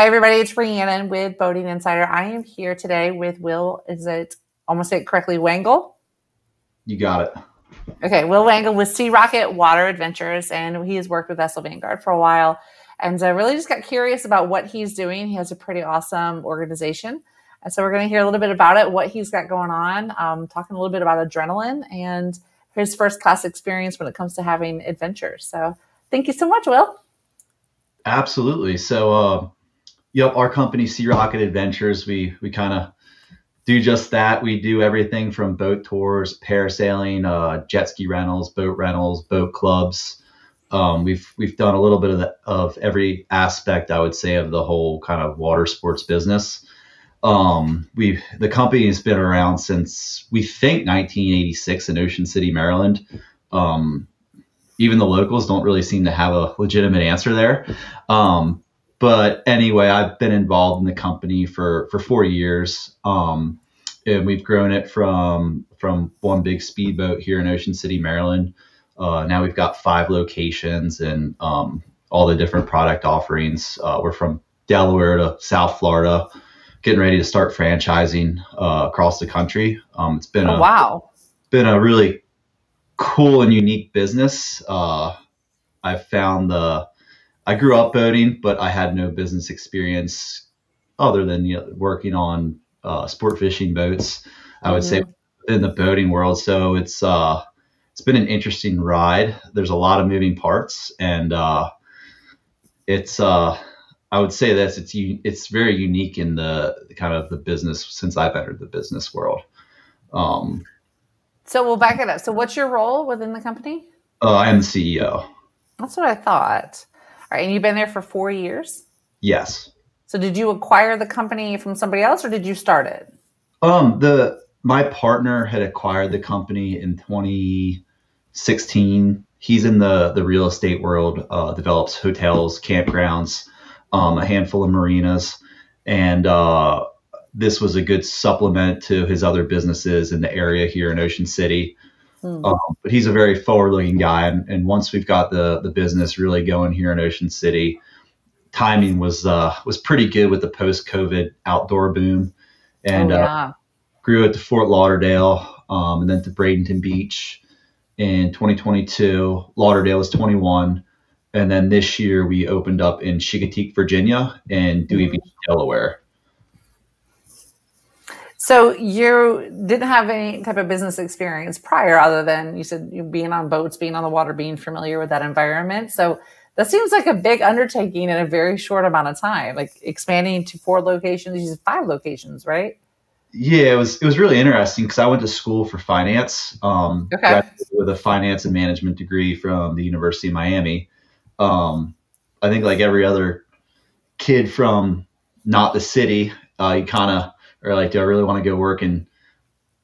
Hi, everybody. It's Rhiannon with Boating Insider. I am here today with Will. Is it almost it correctly? Wangel. You got it. Okay, Will Wangel with Sea Rocket Water Adventures, and he has worked with Vessel Vanguard for a while, and I really just got curious about what he's doing. He has a pretty awesome organization, and so we're going to hear a little bit about it, what he's got going on, um, talking a little bit about adrenaline and his first class experience when it comes to having adventures. So, thank you so much, Will. Absolutely. So, uh, Yep, our company, Sea Rocket Adventures, we we kind of do just that. We do everything from boat tours, parasailing, uh, jet ski rentals, boat rentals, boat clubs. Um, we've we've done a little bit of the, of every aspect, I would say, of the whole kind of water sports business. Um, we the company has been around since we think 1986 in Ocean City, Maryland. Um, even the locals don't really seem to have a legitimate answer there. Um, but anyway, I've been involved in the company for for four years, um, and we've grown it from from one big speedboat here in Ocean City, Maryland. Uh, now we've got five locations and um, all the different product offerings. Uh, we're from Delaware to South Florida, getting ready to start franchising uh, across the country. Um, it's been oh, a wow, been a really cool and unique business. Uh, I've found the I grew up boating, but I had no business experience other than you know, working on uh, sport fishing boats. I would mm-hmm. say in the boating world. So it's uh, it's been an interesting ride. There's a lot of moving parts, and uh, it's uh, I would say this it's it's very unique in the kind of the business since I've entered the business world. Um, so we'll back it up. So what's your role within the company? Uh, I am the CEO. That's what I thought. Right, and you've been there for four years. Yes. So did you acquire the company from somebody else, or did you start it? Um, the my partner had acquired the company in 2016. He's in the the real estate world, uh, develops hotels, campgrounds, um, a handful of marinas, and uh, this was a good supplement to his other businesses in the area here in Ocean City. Mm. Um, but he's a very forward-looking guy, and, and, once we've got the the business really going here in Ocean City, timing was uh, was pretty good with the post-COVID outdoor boom, and oh, yeah. uh, grew it to Fort Lauderdale, um, and then to Bradenton Beach in 2022. Lauderdale was 21, and then this year we opened up in Chincoteague, Virginia, and Dewey. Beach, Delaware. So you didn't have any type of business experience prior, other than you said you being on boats, being on the water, being familiar with that environment. So that seems like a big undertaking in a very short amount of time, like expanding to four locations, these five locations, right? Yeah, it was it was really interesting because I went to school for finance. Um, okay. With a finance and management degree from the University of Miami. Um, I think like every other kid from not the city, uh, you kind of or like, do I really want to go work in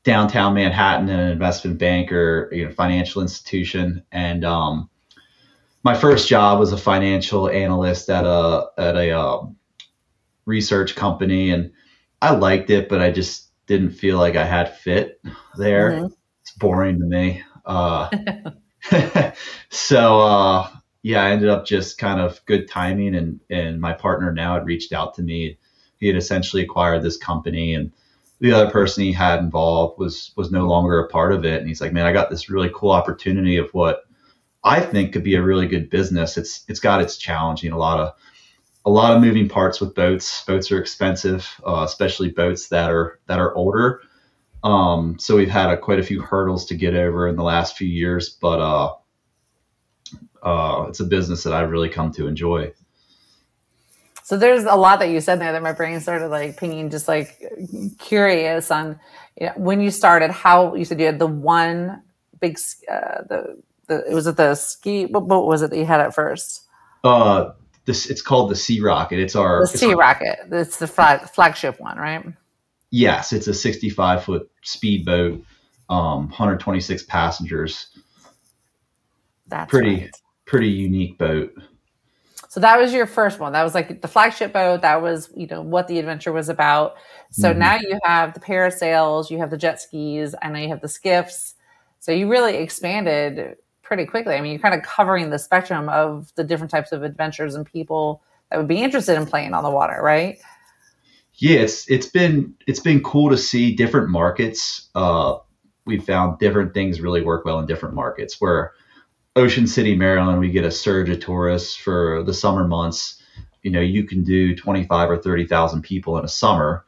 downtown Manhattan in an investment bank or you know financial institution? And um, my first job was a financial analyst at a at a um, research company, and I liked it, but I just didn't feel like I had fit there. Mm-hmm. It's boring to me. Uh, so uh, yeah, I ended up just kind of good timing, and and my partner now had reached out to me he had essentially acquired this company and the other person he had involved was was no longer a part of it. And he's like man i got this really cool opportunity of what i think could be a really good business. It's it's got its challenging a lot of a lot of moving parts with boats. Boats are expensive uh, especially boats that are that are older. Um, so we've had a, quite a few hurdles to get over in the last few years but uh, uh, it's a business that i've really come to enjoy so there's a lot that you said there that my brain started like pinging, just like curious on you know, when you started. How you said you had the one big uh, the the it was it the ski what boat was it that you had at first? Uh, this it's called the Sea Rocket. It's our the Sea Rocket. It's the flag, flagship one, right? Yes, it's a 65 foot speedboat, um, 126 passengers. That's pretty right. pretty unique boat. So that was your first one. That was like the flagship boat. That was, you know, what the adventure was about. So mm-hmm. now you have the parasails, you have the jet skis, I know you have the skiffs. So you really expanded pretty quickly. I mean, you're kind of covering the spectrum of the different types of adventures and people that would be interested in playing on the water, right? Yeah, it's it's been it's been cool to see different markets. Uh, we found different things really work well in different markets. Where Ocean City, Maryland, we get a surge of tourists for the summer months. You know, you can do twenty five or thirty thousand people in a summer,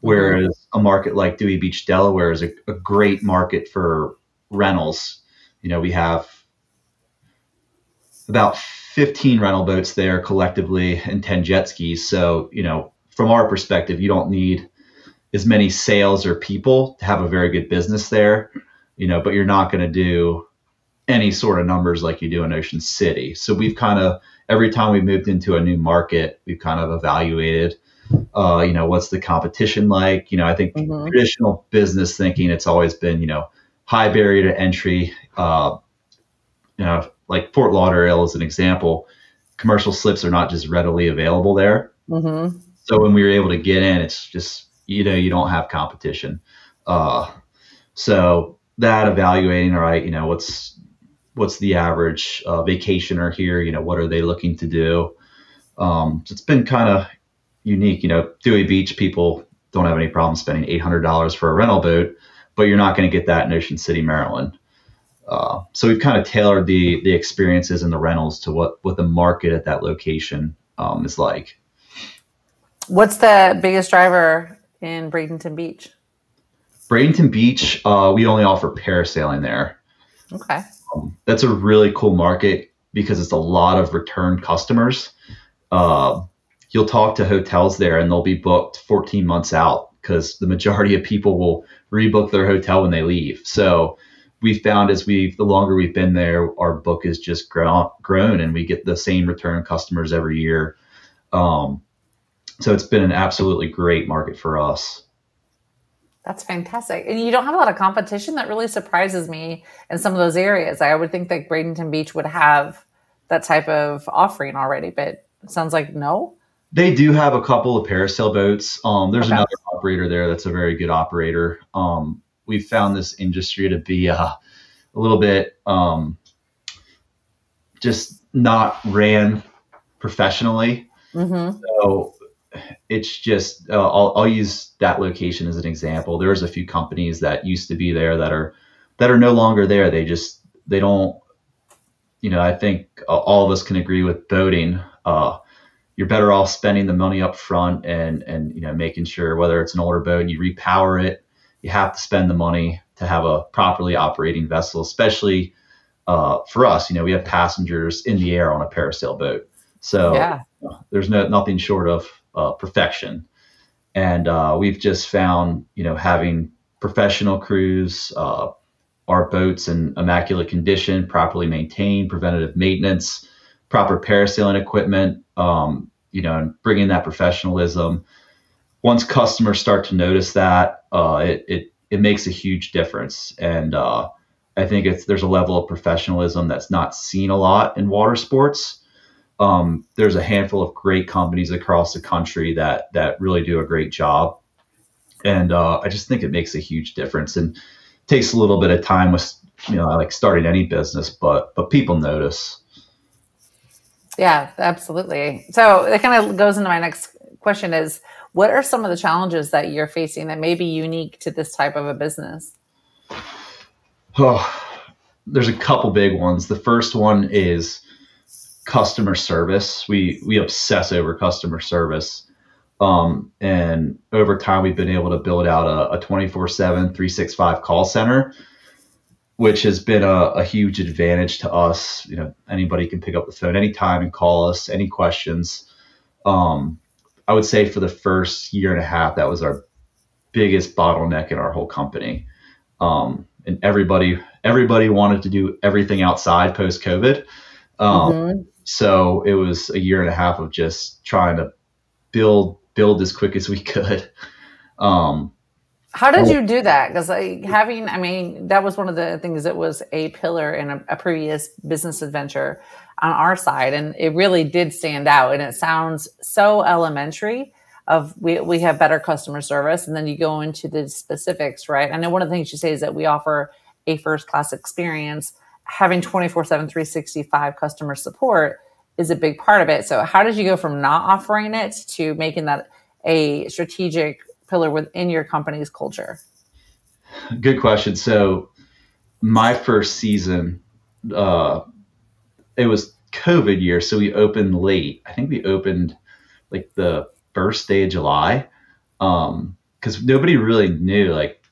whereas mm-hmm. a market like Dewey Beach, Delaware, is a, a great market for rentals. You know, we have about 15 rental boats there collectively and 10 jet skis. So, you know, from our perspective, you don't need as many sales or people to have a very good business there, you know, but you're not going to do any sort of numbers like you do in Ocean City. So we've kind of every time we moved into a new market, we've kind of evaluated uh, you know, what's the competition like? You know, I think mm-hmm. traditional business thinking, it's always been, you know, high barrier to entry. Uh, you know, like Fort Lauderdale is an example. Commercial slips are not just readily available there. Mm-hmm. So when we were able to get in, it's just you know you don't have competition. Uh, so that evaluating, all right, you know what's what's the average uh, vacationer here? You know what are they looking to do? Um, so it's been kind of unique. You know, Dewey Beach people don't have any problem spending eight hundred dollars for a rental boat, but you're not going to get that in Ocean City, Maryland. Uh, so we've kind of tailored the the experiences and the rentals to what what the market at that location um, is like. What's the biggest driver in Bradenton Beach? Bradenton Beach, uh, we only offer parasailing there. Okay. That's a really cool market because it's a lot of return customers. Uh, you'll talk to hotels there and they'll be booked 14 months out because the majority of people will rebook their hotel when they leave. So we found as we've the longer we've been there, our book has just grown, grown and we get the same return customers every year. Um, so it's been an absolutely great market for us. That's fantastic. And you don't have a lot of competition. That really surprises me in some of those areas. I would think that Bradenton Beach would have that type of offering already, but it sounds like no. They do have a couple of parasail boats. Um, there's okay. another operator there that's a very good operator. Um, we found this industry to be uh, a little bit um, just not ran professionally. Mm-hmm. So it's just uh, I'll, I'll use that location as an example. There's a few companies that used to be there that are that are no longer there. They just they don't. You know, I think all of us can agree with boating. Uh, you're better off spending the money up front and and you know making sure whether it's an older boat and you repower it you have to spend the money to have a properly operating vessel especially uh, for us you know we have passengers in the air on a parasail boat so yeah. there's no nothing short of uh, perfection and uh, we've just found you know having professional crews uh, our boats in immaculate condition properly maintained preventative maintenance proper parasailing equipment, um, you know, and bringing that professionalism. Once customers start to notice that, uh, it, it it makes a huge difference, and uh, I think it's there's a level of professionalism that's not seen a lot in water sports. Um, there's a handful of great companies across the country that that really do a great job, and uh, I just think it makes a huge difference. And takes a little bit of time with you know like starting any business, but but people notice. Yeah, absolutely. So that kind of goes into my next question is what are some of the challenges that you're facing that may be unique to this type of a business? Oh, there's a couple big ones. The first one is customer service. We we obsess over customer service. Um, and over time, we've been able to build out a, a 24 7, 365 call center which has been a, a, huge advantage to us. You know, anybody can pick up the phone anytime and call us any questions. Um, I would say for the first year and a half, that was our biggest bottleneck in our whole company. Um, and everybody, everybody wanted to do everything outside post COVID. Um, mm-hmm. So it was a year and a half of just trying to build, build as quick as we could. Um, how did you do that? Because like having, I mean, that was one of the things that was a pillar in a, a, previous business adventure on our side, and it really did stand out. And it sounds so elementary. Of we we have better customer service, and then you go into the specifics, right? I know one of the things you say is that we offer a first class experience. Having 24 7 365 customer support is a big part of it. So how did you go from not offering it to making that a strategic pillar within your company's culture? Good question. So my first season, uh, it was COVID year, so we opened late. I think we opened like the first day of July, because um, nobody really knew like,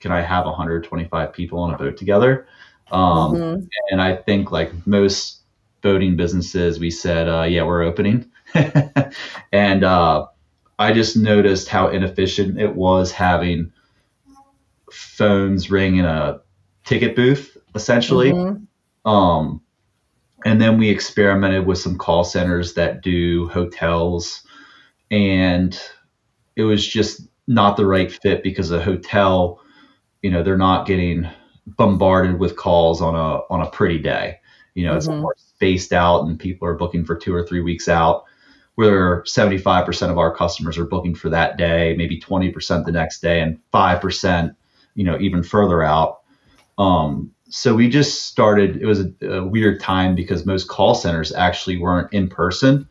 can I have 125 people on a boat together? Um, mm-hmm. And I think like most boating businesses, we said, uh, yeah, we're opening, and uh, I just noticed how inefficient it was having phones ring in a ticket booth, essentially. Mm-hmm. Um, and then we experimented with some call centers that do hotels, and it was just not the right fit because a hotel, you know, they're not getting bombarded with calls on a on a pretty day. You know, mm-hmm. it's more spaced out, and people are booking for two or three weeks out where 75% of our customers are booking for that day, maybe 20% the next day, and 5%, you know, even further out. Um, so we just started, it was a, a, weird time because most call centers actually weren't in person.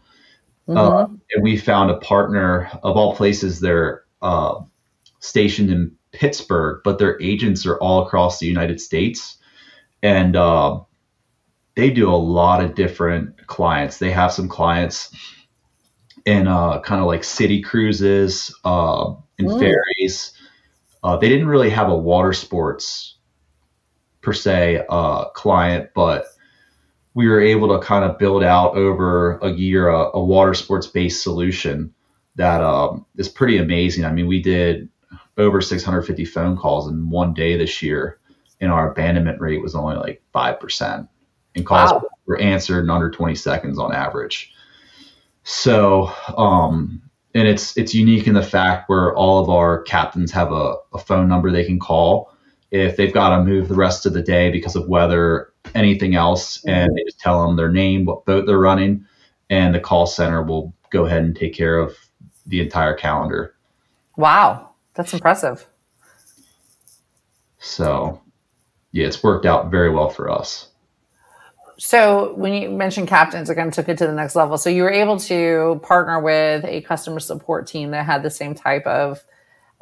Mm-hmm. Uh, and we found a partner of all places, they're uh, stationed in Pittsburgh, but their agents are all across the United States. And uh, they do a lot of different clients. They have some clients in uh, kind of like city cruises uh, and mm. ferries. Uh, they didn't really have a water sports per se uh, client, but we were able to kind of build out over a year a, a water sports based solution that um, is pretty amazing. I mean, we did over 650 phone calls in one day this year, and our abandonment rate was only like five percent, and calls wow. were answered in under 20 seconds on average. So, um, and it's it's unique in the fact where all of our captains have a, a phone number they can call if they've got to move the rest of the day because of weather, anything else, and they just tell them their name, what boat they're running, and the call center will go ahead and take care of the entire calendar. Wow, that's impressive. So, yeah, it's worked out very well for us. So when you mentioned captains again took it to the next level. So you were able to partner with a customer support team that had the same type of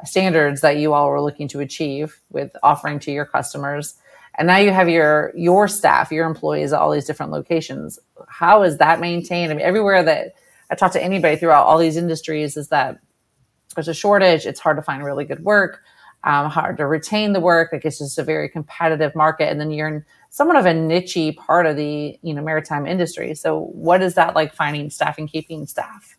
standards that you all were looking to achieve with offering to your customers. And now you have your your staff your employees at all these different locations. How is that maintained? I mean everywhere that i talk to anybody throughout all these industries is that there's a shortage it's hard to find really good work um, hard to retain the work like it's just a very competitive market and then you're in somewhat of a nichey part of the you know maritime industry. So what is that like finding staff and keeping staff?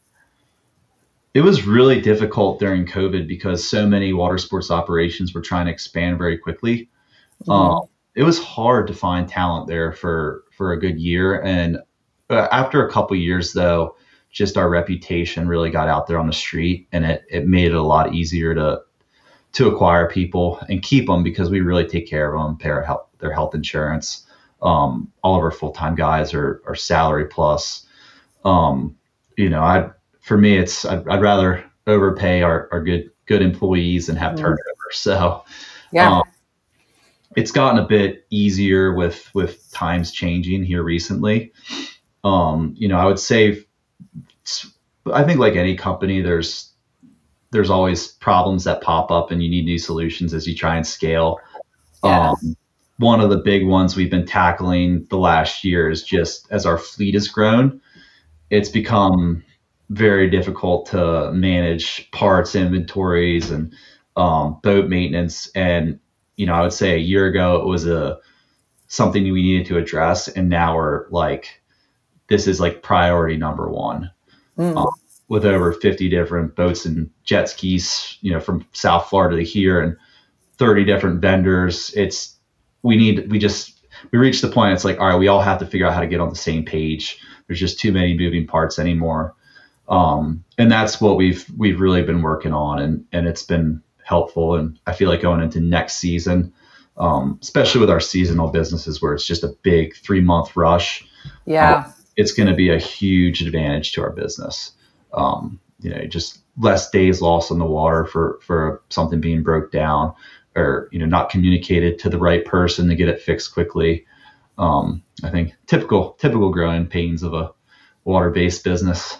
It was really difficult during COVID because so many water sports operations were trying to expand very quickly. Mm-hmm. Um, it was hard to find talent there for for a good year, and uh, after a couple years, though, just our reputation really got out there on the street, and it it made it a lot easier to to acquire people and keep them because we really take care of them, pay health, their health insurance. Um, all of our full time guys are, are salary plus. Um, you know, I for me, it's I'd, I'd, rather overpay our, our good good employees and have mm. turnover. So, yeah. Um, it's gotten a bit easier with with times changing here recently. Um, you know, I would say, I think like any company, there's there's always problems that pop up, and you need new solutions as you try and scale. Yeah. Um, one of the big ones we've been tackling the last year is just as our fleet has grown, it's become very difficult to manage parts inventories and um, boat maintenance. And you know, I would say a year ago it was a something we needed to address, and now we're like, this is like priority number one. Mm. Um, with over 50 different boats and jet skis, you know, from South Florida to here, and 30 different vendors. It's we need we just we reached the point it's like all right we all have to figure out how to get on the same page there's just too many moving parts anymore um, and that's what we've we've really been working on and and it's been helpful and i feel like going into next season um, especially with our seasonal businesses where it's just a big three month rush yeah it's going to be a huge advantage to our business um, you know just less days lost on the water for for something being broke down or you know not communicated to the right person to get it fixed quickly. Um, I think typical typical growing pains of a water based business.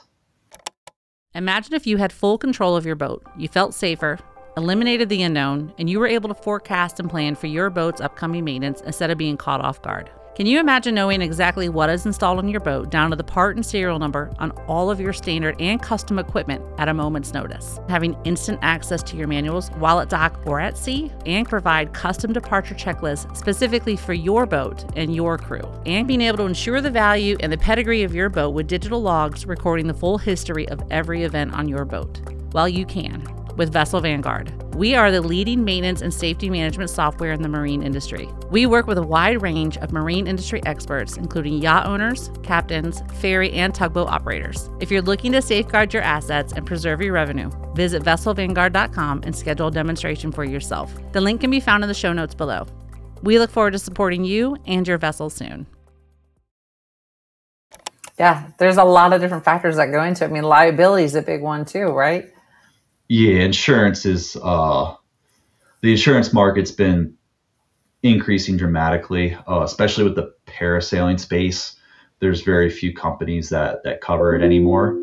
Imagine if you had full control of your boat. You felt safer, eliminated the unknown, and you were able to forecast and plan for your boat's upcoming maintenance instead of being caught off guard. Can you imagine knowing exactly what is installed on your boat down to the part and serial number on all of your standard and custom equipment at a moment's notice? Having instant access to your manuals while at dock or at sea, and provide custom departure checklists specifically for your boat and your crew, and being able to ensure the value and the pedigree of your boat with digital logs recording the full history of every event on your boat. Well, you can with Vessel Vanguard. We are the leading maintenance and safety management software in the marine industry. We work with a wide range of marine industry experts, including yacht owners, captains, ferry, and tugboat operators. If you're looking to safeguard your assets and preserve your revenue, visit vesselvanguard.com and schedule a demonstration for yourself. The link can be found in the show notes below. We look forward to supporting you and your vessel soon. Yeah, there's a lot of different factors that go into it. I mean, liability is a big one too, right? Yeah, insurance is uh, the insurance market's been increasing dramatically, uh, especially with the parasailing space. There's very few companies that that cover it anymore.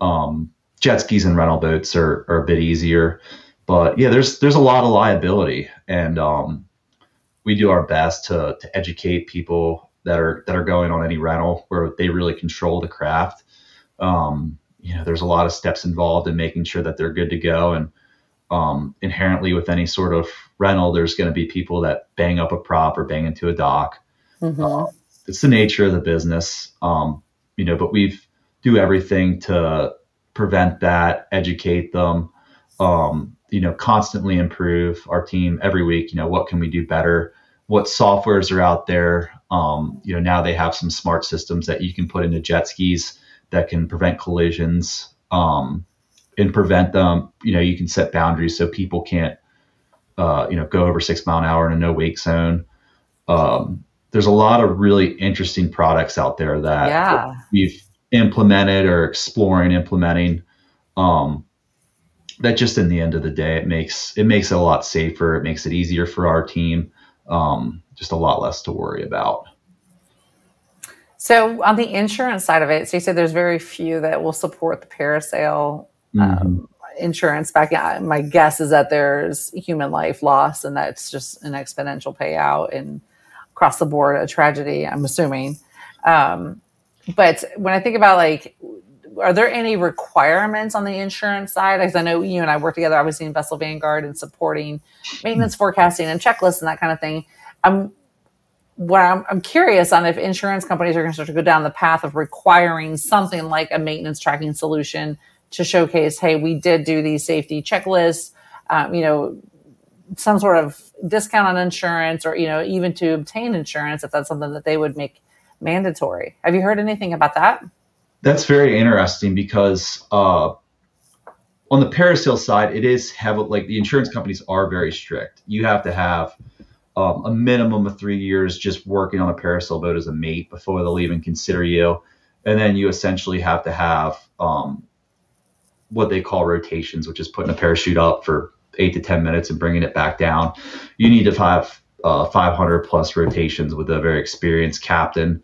Um, jet skis and rental boats are, are a bit easier, but yeah, there's there's a lot of liability, and um, we do our best to to educate people that are that are going on any rental where they really control the craft. Um, you know, there's a lot of steps involved in making sure that they're good to go. And um, inherently, with any sort of rental, there's going to be people that bang up a prop or bang into a dock. Mm-hmm. Uh, it's the nature of the business, um, you know. But we do everything to prevent that, educate them, um, you know, constantly improve our team every week. You know, what can we do better? What softwares are out there? Um, you know, now they have some smart systems that you can put into jet skis that can prevent collisions um, and prevent them. You know, you can set boundaries so people can't, uh, you know, go over six mile an hour in a no wake zone. Um, there's a lot of really interesting products out there that yeah. we've implemented or exploring implementing. Um, that just in the end of the day, it makes it makes it a lot safer. It makes it easier for our team. Um, just a lot less to worry about. So on the insurance side of it, so you said there's very few that will support the parasail um, mm-hmm. insurance. Back, my guess is that there's human life loss, and that's just an exponential payout and across the board a tragedy. I'm assuming. Um, but when I think about like, are there any requirements on the insurance side? Because I know you and I work together, obviously in Vessel Vanguard and supporting maintenance forecasting and checklists and that kind of thing. I'm what I'm, I'm, curious on if insurance companies are going to start to go down the path of requiring something like a maintenance tracking solution to showcase, hey, we did do these safety checklists, um, you know, some sort of discount on insurance or, you know, even to obtain insurance if that's something that they would make mandatory. Have you heard anything about that? That's very interesting because uh, on the parasail side, it is heavily like the insurance companies are very strict. You have to have um, a minimum of three years just working on a parasail boat as a mate before they'll even consider you. And then you essentially have to have um, what they call rotations, which is putting a parachute up for eight to 10 minutes and bringing it back down. You need to have uh, 500 plus rotations with a very experienced captain.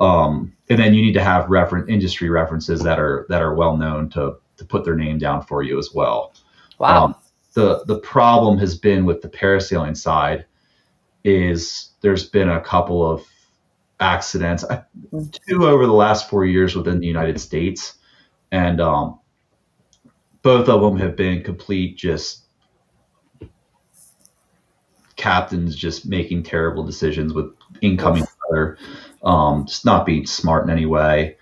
Um, and then you need to have reference industry references that are that are well known to to put their name down for you as well. Wow. Um, the the problem has been with the parasailing side is there's been a couple of accidents, two over the last four years within the United States, and um, both of them have been complete just captains just making terrible decisions with incoming weather, um, just not being smart in any way,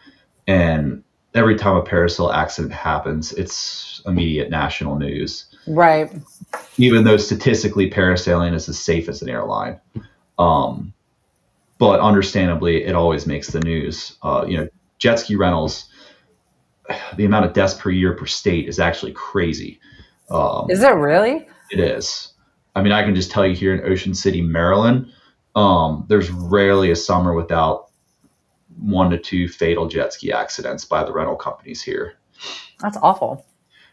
and every time a parasail accident happens, it's immediate national news. Right. Even though statistically parasailing is as safe as an airline. Um, but understandably, it always makes the news. Uh, you know, jet ski rentals, the amount of deaths per year per state is actually crazy. Um, is it really? It is. I mean, I can just tell you here in Ocean City, Maryland, um, there's rarely a summer without one to two fatal jet ski accidents by the rental companies here. That's awful.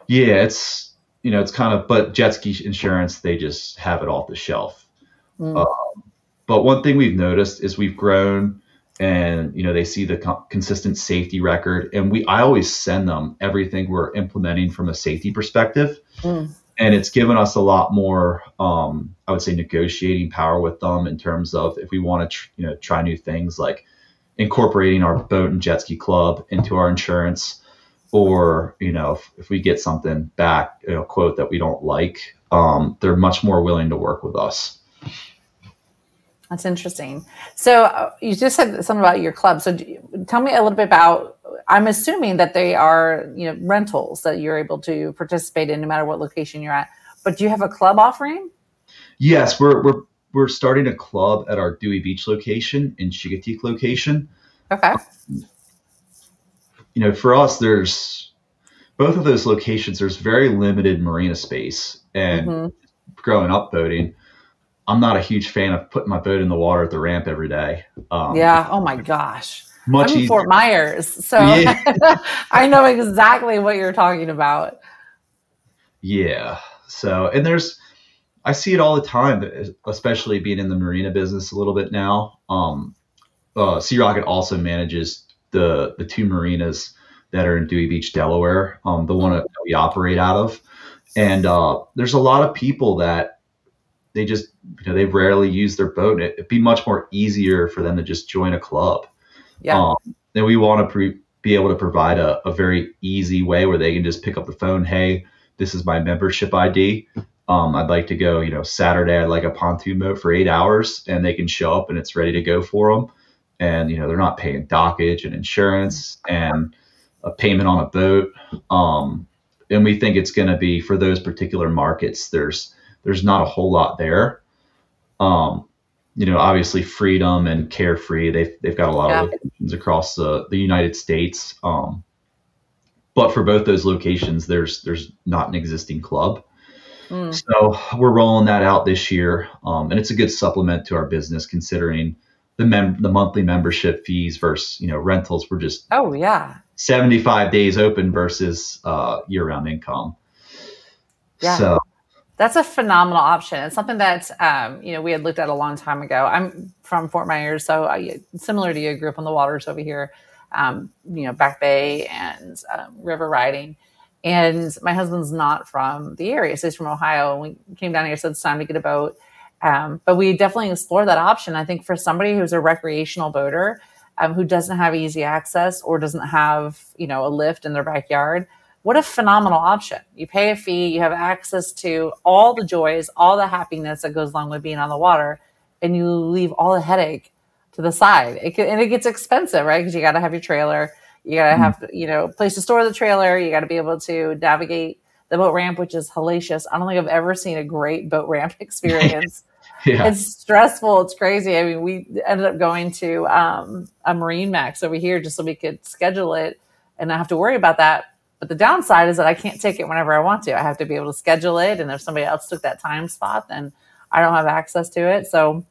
Yeah, it's you know, it's kind of, but jet ski insurance, they just have it off the shelf. Mm. Um, but one thing we've noticed is we've grown and you know they see the co- consistent safety record and we i always send them everything we're implementing from a safety perspective mm. and it's given us a lot more um, i would say negotiating power with them in terms of if we want to tr- you know try new things like incorporating our boat and jet ski club into our insurance or you know if, if we get something back you know quote that we don't like um, they're much more willing to work with us that's interesting. So uh, you just said something about your club. So tell me a little bit about. I'm assuming that they are you know rentals that you're able to participate in no matter what location you're at. But do you have a club offering? Yes, we're we're we're starting a club at our Dewey Beach location in Chincoteague location. Okay. You know, for us, there's both of those locations. There's very limited marina space, and mm-hmm. growing up boating I'm not a huge fan of putting my boat in the water at the ramp every day. Um, yeah. Oh my gosh. Much I'm in Fort Myers, so yeah. I know exactly what you're talking about. Yeah. So, and there's, I see it all the time, especially being in the marina business a little bit now. Um, uh, Sea Rocket also manages the the two marinas that are in Dewey Beach, Delaware, um, the one that we operate out of. And uh, there's a lot of people that they just you know they rarely use their boat. It, would be much more easier for them to just join a club. Yeah. Um, and we want to pre- be able to provide a, a very easy way where they can just pick up the phone. Hey, this is my membership ID. Um, I'd like to go, you know, Saturday, I'd like a pontoon boat for eight hours and they can show up and it's ready to go for them. And, you know, they're not paying dockage and insurance and a payment on a boat. Um, and we think it's going to be for those particular markets. There's, there's not a whole lot there. Um, you know, obviously Freedom and Carefree, they've, they've got a lot yeah. of locations across the, the United States. Um, but for both those locations, there's, there's not an existing club. Mm. So we're rolling that out this year. Um, and it's a good supplement to our business considering the mem- the monthly membership fees versus, you know, rentals were just, Oh yeah. 75 days open versus, uh, year round income. Yeah. So that's a phenomenal option. It's something that um, you know we had looked at a long time ago. I'm from Fort Myers, so I, similar to you, grew up on the waters over here. Um, you know, Back Bay and um, river riding. And my husband's not from the area, so he's from Ohio. And we came down here, so it's time to get a boat. Um, but we definitely explore that option. I think for somebody who's a recreational boater um, who doesn't have easy access or doesn't have you know a lift in their backyard, what a phenomenal option. You pay a fee, you have access to all the joys, all the happiness that goes along with being on the water, and you leave all the headache to the side. It can, and it gets expensive, right? Because you got to have your trailer, you got to mm-hmm. have, you know, a place to store the trailer, you got to be able to navigate the boat ramp, which is hellacious. I don't think I've ever seen a great boat ramp experience. Yeah. It's stressful. It's crazy. I mean, we ended up going to um, a MarineMax over here just so we could schedule it and not have to worry about that but the downside is that I can't take it whenever I want to. I have to be able to schedule it. And if somebody else took that time spot, then I don't have access to it. So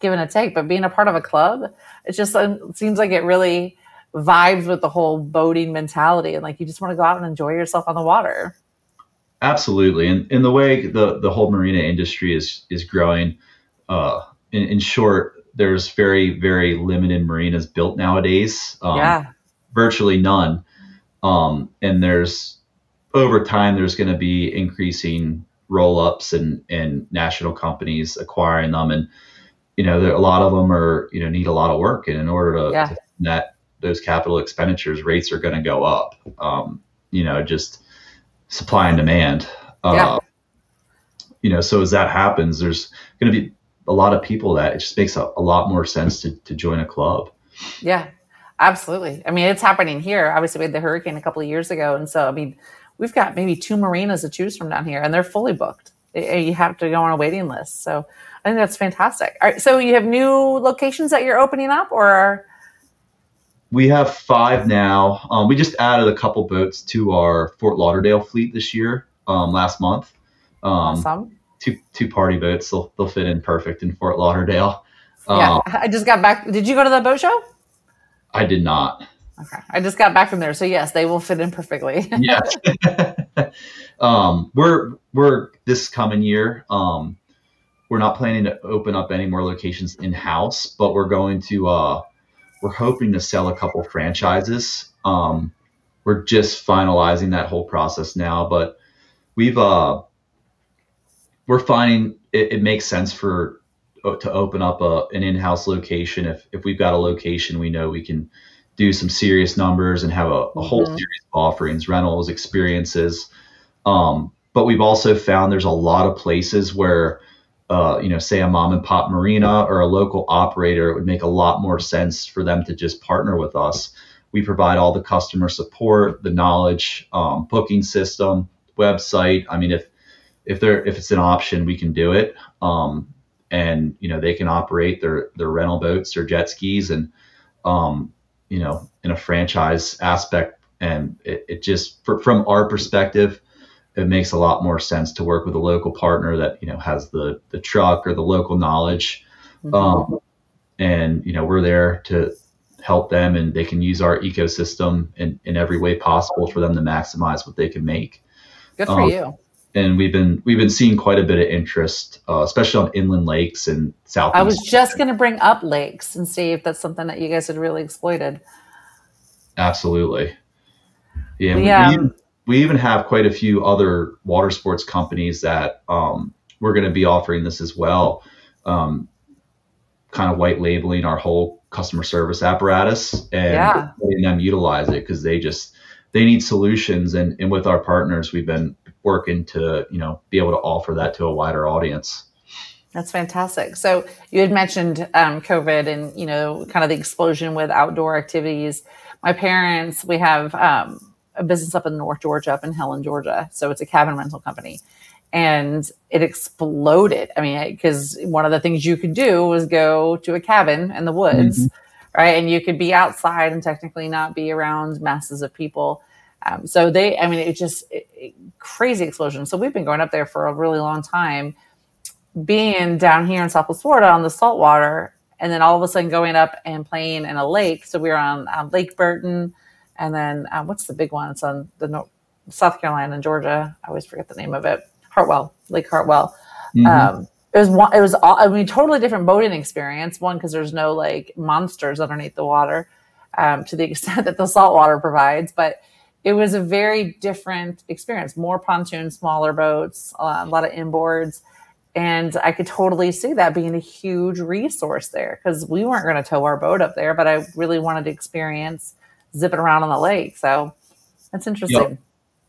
give and a take. But being a part of a club, it just seems like it really vibes with the whole boating mentality. And like you just want to go out and enjoy yourself on the water. Absolutely. And in the way the, the whole marina industry is is growing, uh, in, in short, there's very, very limited marinas built nowadays. Um, yeah. Virtually none. Um, and there's over time, there's going to be increasing roll ups and, and national companies acquiring them. And, you know, there, a lot of them are, you know, need a lot of work. And in order to, yeah. to net those capital expenditures, rates are going to go up. Um, you know, just supply and demand. Uh, yeah. You know, so as that happens, there's going to be a lot of people that it just makes a, a lot more sense to, to join a club. Yeah. Absolutely. I mean, it's happening here. Obviously, we had the hurricane a couple of years ago. And so, I mean, we've got maybe two marinas to choose from down here, and they're fully booked. You have to go on a waiting list. So I think that's fantastic. All right. So you have new locations that you're opening up, or? We have five now. Um, we just added a couple boats to our Fort Lauderdale fleet this year, um, last month. Um, awesome. Two two party boats. They'll they'll fit in perfect in Fort Lauderdale. Yeah, um, I just got back. Did you go to the boat show? I did not. Okay. I just got back from there. So yes, they will fit in perfectly. yes. um, we're we're this coming year. Um, we're not planning to open up any more locations in house, but we're going to uh, we're hoping to sell a couple franchises. Um, we're just finalizing that whole process now, but we've uh, we're finding it, it makes sense for uh, to open up a, an in-house location if if we've got a location we know we can do some serious numbers and have a, a whole Mhm. series of offerings rentals experiences um, but we've also found there's a lot of places where uh, you know say a mom and pop marina or a local operator it would make a lot more sense for them to just partner with us. We provide all the customer support the knowledge um, booking system website. I mean if if there if it's an option we can do it. Um, and you know they can operate their their rental boats or jet skis and um, you know in a franchise aspect. And it, it just for, from our perspective it makes a lot more sense to work with a local partner that you know has the the truck or the local knowledge um, and you know we're there to help them and they can use our ecosystem in, in every way possible for them to maximize what they can make Good for um, you. and we've been we've been seeing quite a bit of interest, uh, especially on inland lakes and south. I was just going to bring up lakes and see if that's something that you guys had really exploited. absolutely, yeah. Yeah. We, even, we even have quite a few other water sports companies that um, we're going to be offering this as well, um, kind of white labeling our whole customer service apparatus and Yeah. letting them utilize it because they just they need solutions and, and with our partners we've been working to you know be able to offer that to a wider audience. That's fantastic. So you had mentioned um, COVID and you know kind of the explosion with outdoor activities. My parents, we have um, a business up in North Georgia, up in Helen, Georgia. So it's a cabin rental company, and it exploded. I mean, because one of the things you could do was go to a cabin in the woods, right? And you could be outside and technically not be around masses of people. Um, so they, I mean, it just it, it- crazy explosion. So we've been going up there for a really long time being down here in Southwest Florida on the saltwater, and then all of a sudden going up and playing in a lake. So we were on um, Lake Burton, and then um, what's the big one? It's on the North, South Carolina and Georgia. I always forget the name of it. Hartwell, Lake Hartwell. Mhm. Um, it was one. It was all. I mean, totally different boating experience. One because there's no like monsters underneath the water, um, to the extent that the saltwater provides, but. It was a very different experience. More pontoons, smaller boats, uh, a lot of inboards and I could totally see that being a huge resource there because we weren't going to tow our boat up there, but I really wanted to experience zipping around on the lake. So that's interesting.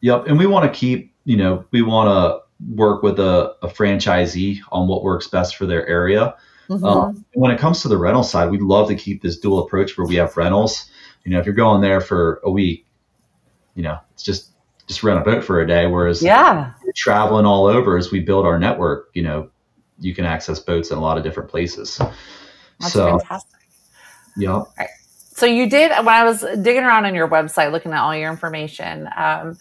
Yep, and we want to keep, you know, we want to work with a, a franchisee on what works best for their area. Mhm. Um, when it comes to the rental side, we'd love to keep this dual approach where we have rentals. You know, if you're going there for a week, you know, it's just just rent a boat for a day. Whereas yeah, traveling all over as we build our network, you know, you can access boats in a lot of different places. that's so, fantastic. yeah, So you did when I was digging around on your website, looking at all your information. Um,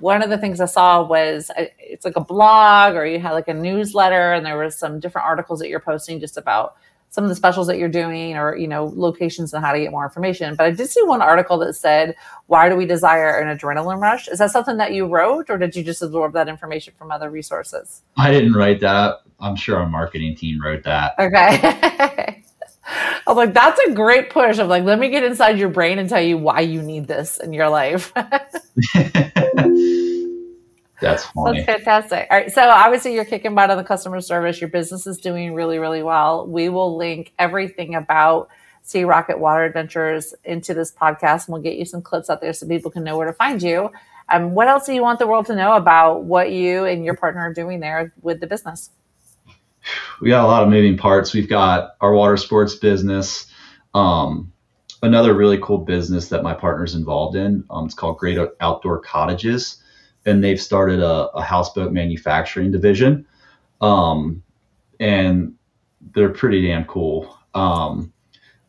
one of the things I saw was uh, it's like a blog, or you had like a newsletter, and there was some different articles that you're posting just about some of the specials that you're doing, or you know locations and how to get more information. But I did see one article that said, "Why do we desire an adrenaline rush?" Is that something that you wrote, or did you just absorb that information from other resources? I didn't write that. I'm sure our marketing team wrote that. Okay. I was like, that's a great push. I'm like, let me get inside your brain and tell you why you need this in your life. That's funny. That's fantastic. All right. So obviously you're kicking butt on the customer service. Your business is doing really, really well. We will link everything about Sea Rocket Water Adventures into this podcast and we'll get you some clips out there so people can know where to find you. Um, what else do you want the world to know about what you and your partner are doing there with the business? We got a lot of moving parts. We've got our water sports business. Um, another really cool business that my partner's involved in. Um, it's called Great Outdoor Cottages, and they've started a, a houseboat manufacturing division. Um, and they're pretty damn cool. Um,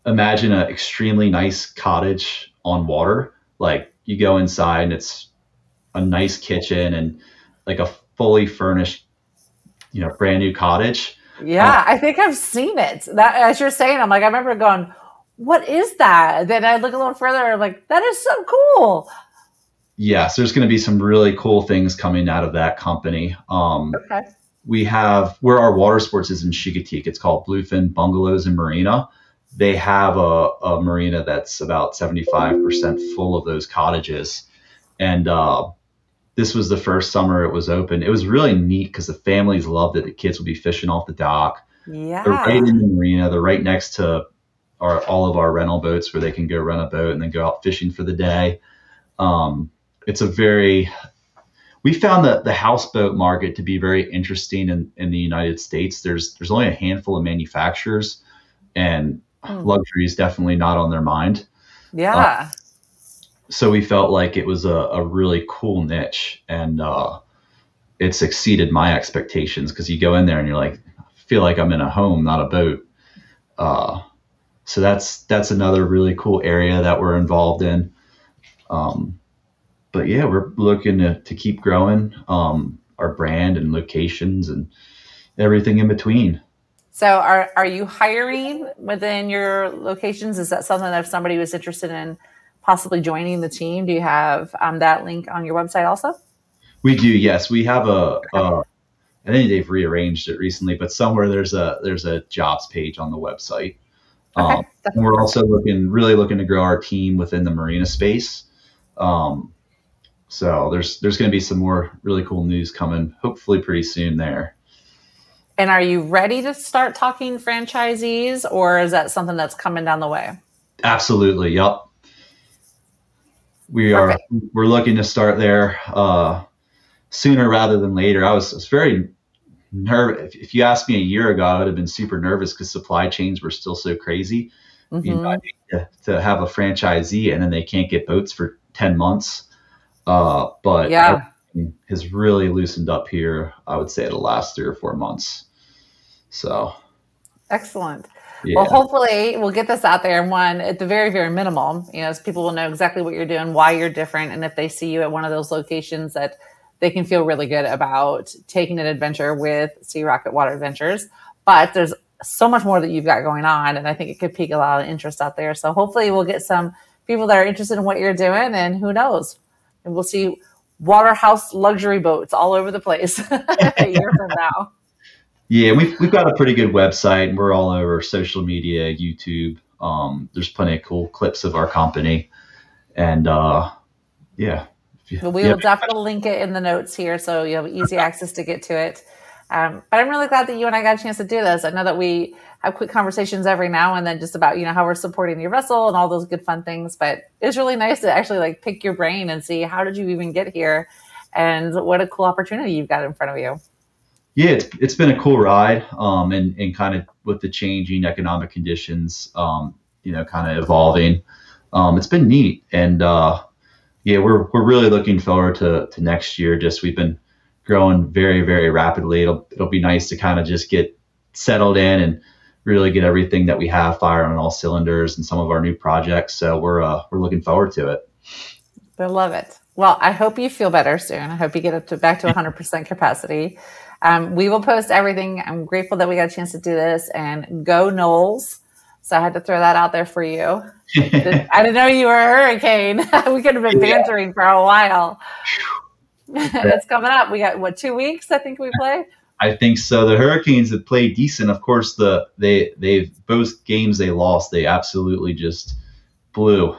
imagine an extremely nice cottage on water. Like you go inside and it's a nice kitchen and like a fully furnished, you know, brand new cottage. Yeah, I think I've seen it. That as you're saying, I'm like, I remember going, "What is that?" Then I look a little further. I'm like, "That is so cool." yes, there's going to be some really cool things coming out of that company. Um, Okay. we have where our water sports is in Chincoteague. It's called Bluefin Bungalows and Marina. they have a, a marina that's about 75% full of those cottages. And uh, this was the first summer it was open. It was really neat because the families loved it. The kids would be fishing off the dock. Yeah. They're right in the marina. They're right next to our, all of our rental boats where they can go rent a boat and then go out fishing for the day. Um, it's a very we found the, the houseboat market to be very interesting in, in the United States. There's there's only a handful of manufacturers, and mm. luxury is definitely not on their mind. Yeah. Uh, so we felt like it was a, a really cool niche, and uh, it's exceeded my expectations because you go in there and you're like, I feel like I'm in a home, not a boat. Uh, so that's that's another really cool area that we're involved in. Um, but yeah, we're looking to, to keep growing um, our brand and locations and everything in between. So, are are you hiring within your locations? Is that something that if somebody was interested in possibly joining the team, do you have um, that link on your website also? We do. Yes, we have a. a I think they've rearranged it recently, but somewhere there's a there's a jobs page on the website. Okay, um, and we're also looking really looking to grow our team within the marina space. Um, so there's there's going to be some more really cool news coming, hopefully pretty soon there. And are you ready to start talking franchisees, or is that something that's coming down the way? Absolutely. Yep. We are we're looking to start there uh, sooner rather than later. I was, I was very nervous. If, if, you asked me a year ago, I would have been super nervous because supply chains were still so crazy. Mm-hmm. You know, to, to have a franchisee and then they can't get boats for ten months uh, but yeah, has really loosened up here. I would say the last three or four months. So excellent. Yeah. Well, hopefully we'll get this out there. And one, at the very, very minimum, you know, people will know exactly what you're doing, why you're different, and if they see you at one of those locations, that they can feel really good about taking an adventure with Sea Rocket Water Adventures. But there's so much more that you've got going on, and I think it could pique a lot of interest out there. So hopefully we'll get some people that are interested in what you're doing, and who knows, and we'll see waterhouse luxury boats all over the place a year from now. Yeah, we've we've got a pretty good website, and we're all over social media, YouTube. Um, there's plenty of cool clips of our company, and uh, yeah. Well, we will definitely link it in the notes here, so you have easy access to get to it. Um, but I'm really glad that you and I got a chance to do this. I know that we have quick conversations every now and then just about, you know, how we're supporting your vessel and all those good fun things. But it's really nice to actually like pick your brain and see how did you even get here and what a cool opportunity you've got in front of you. Yeah, it's, it's been a cool ride. Um, and, and kind of with the changing economic conditions, um, you know, kind of evolving. Um, it's been neat. And, uh, yeah, we're, we're really looking forward to, to next year. Just we've been growing very, very rapidly. It'll, it'll be nice to kind of just get settled in and really get everything that we have firing on all cylinders and some of our new projects. So we're uh, we're looking forward to it. I love it. Well, I hope you feel better soon. I hope you get up to back to 100% capacity. Um, we will post everything. I'm grateful that we got a chance to do this and go Noles. So I had to throw that out there for you. I didn't know you were a hurricane. we could have been bantering yeah. for a while. it's coming up. We got what two weeks? I think we play. I think so. The Hurricanes have played decent. Of course, the they they've both games they lost, they absolutely just blew.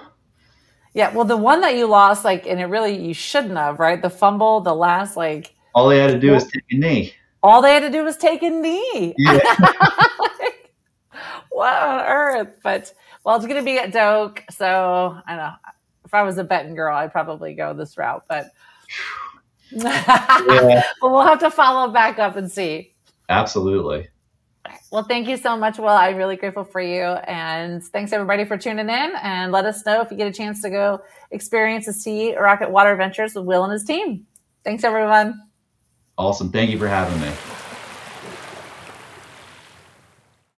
Yeah, well, the one that you lost, like, and it really you shouldn't have, right? The fumble, the last, like, all they had to do was take a knee. All they had to do was take a knee. Yeah. like, what on earth? But well, it's going to be at Doak, so I don't know. If I was a betting girl, I'd probably go this route, but yeah. well, we'll have to follow back up and see. Absolutely. Well, thank you so much, Will. I'm really grateful for you. And thanks everybody for tuning in. And let us know if you get a chance to go experience the Sea Rocket Water Adventures with Will and his team. Thanks, everyone. Awesome. Thank you for having me.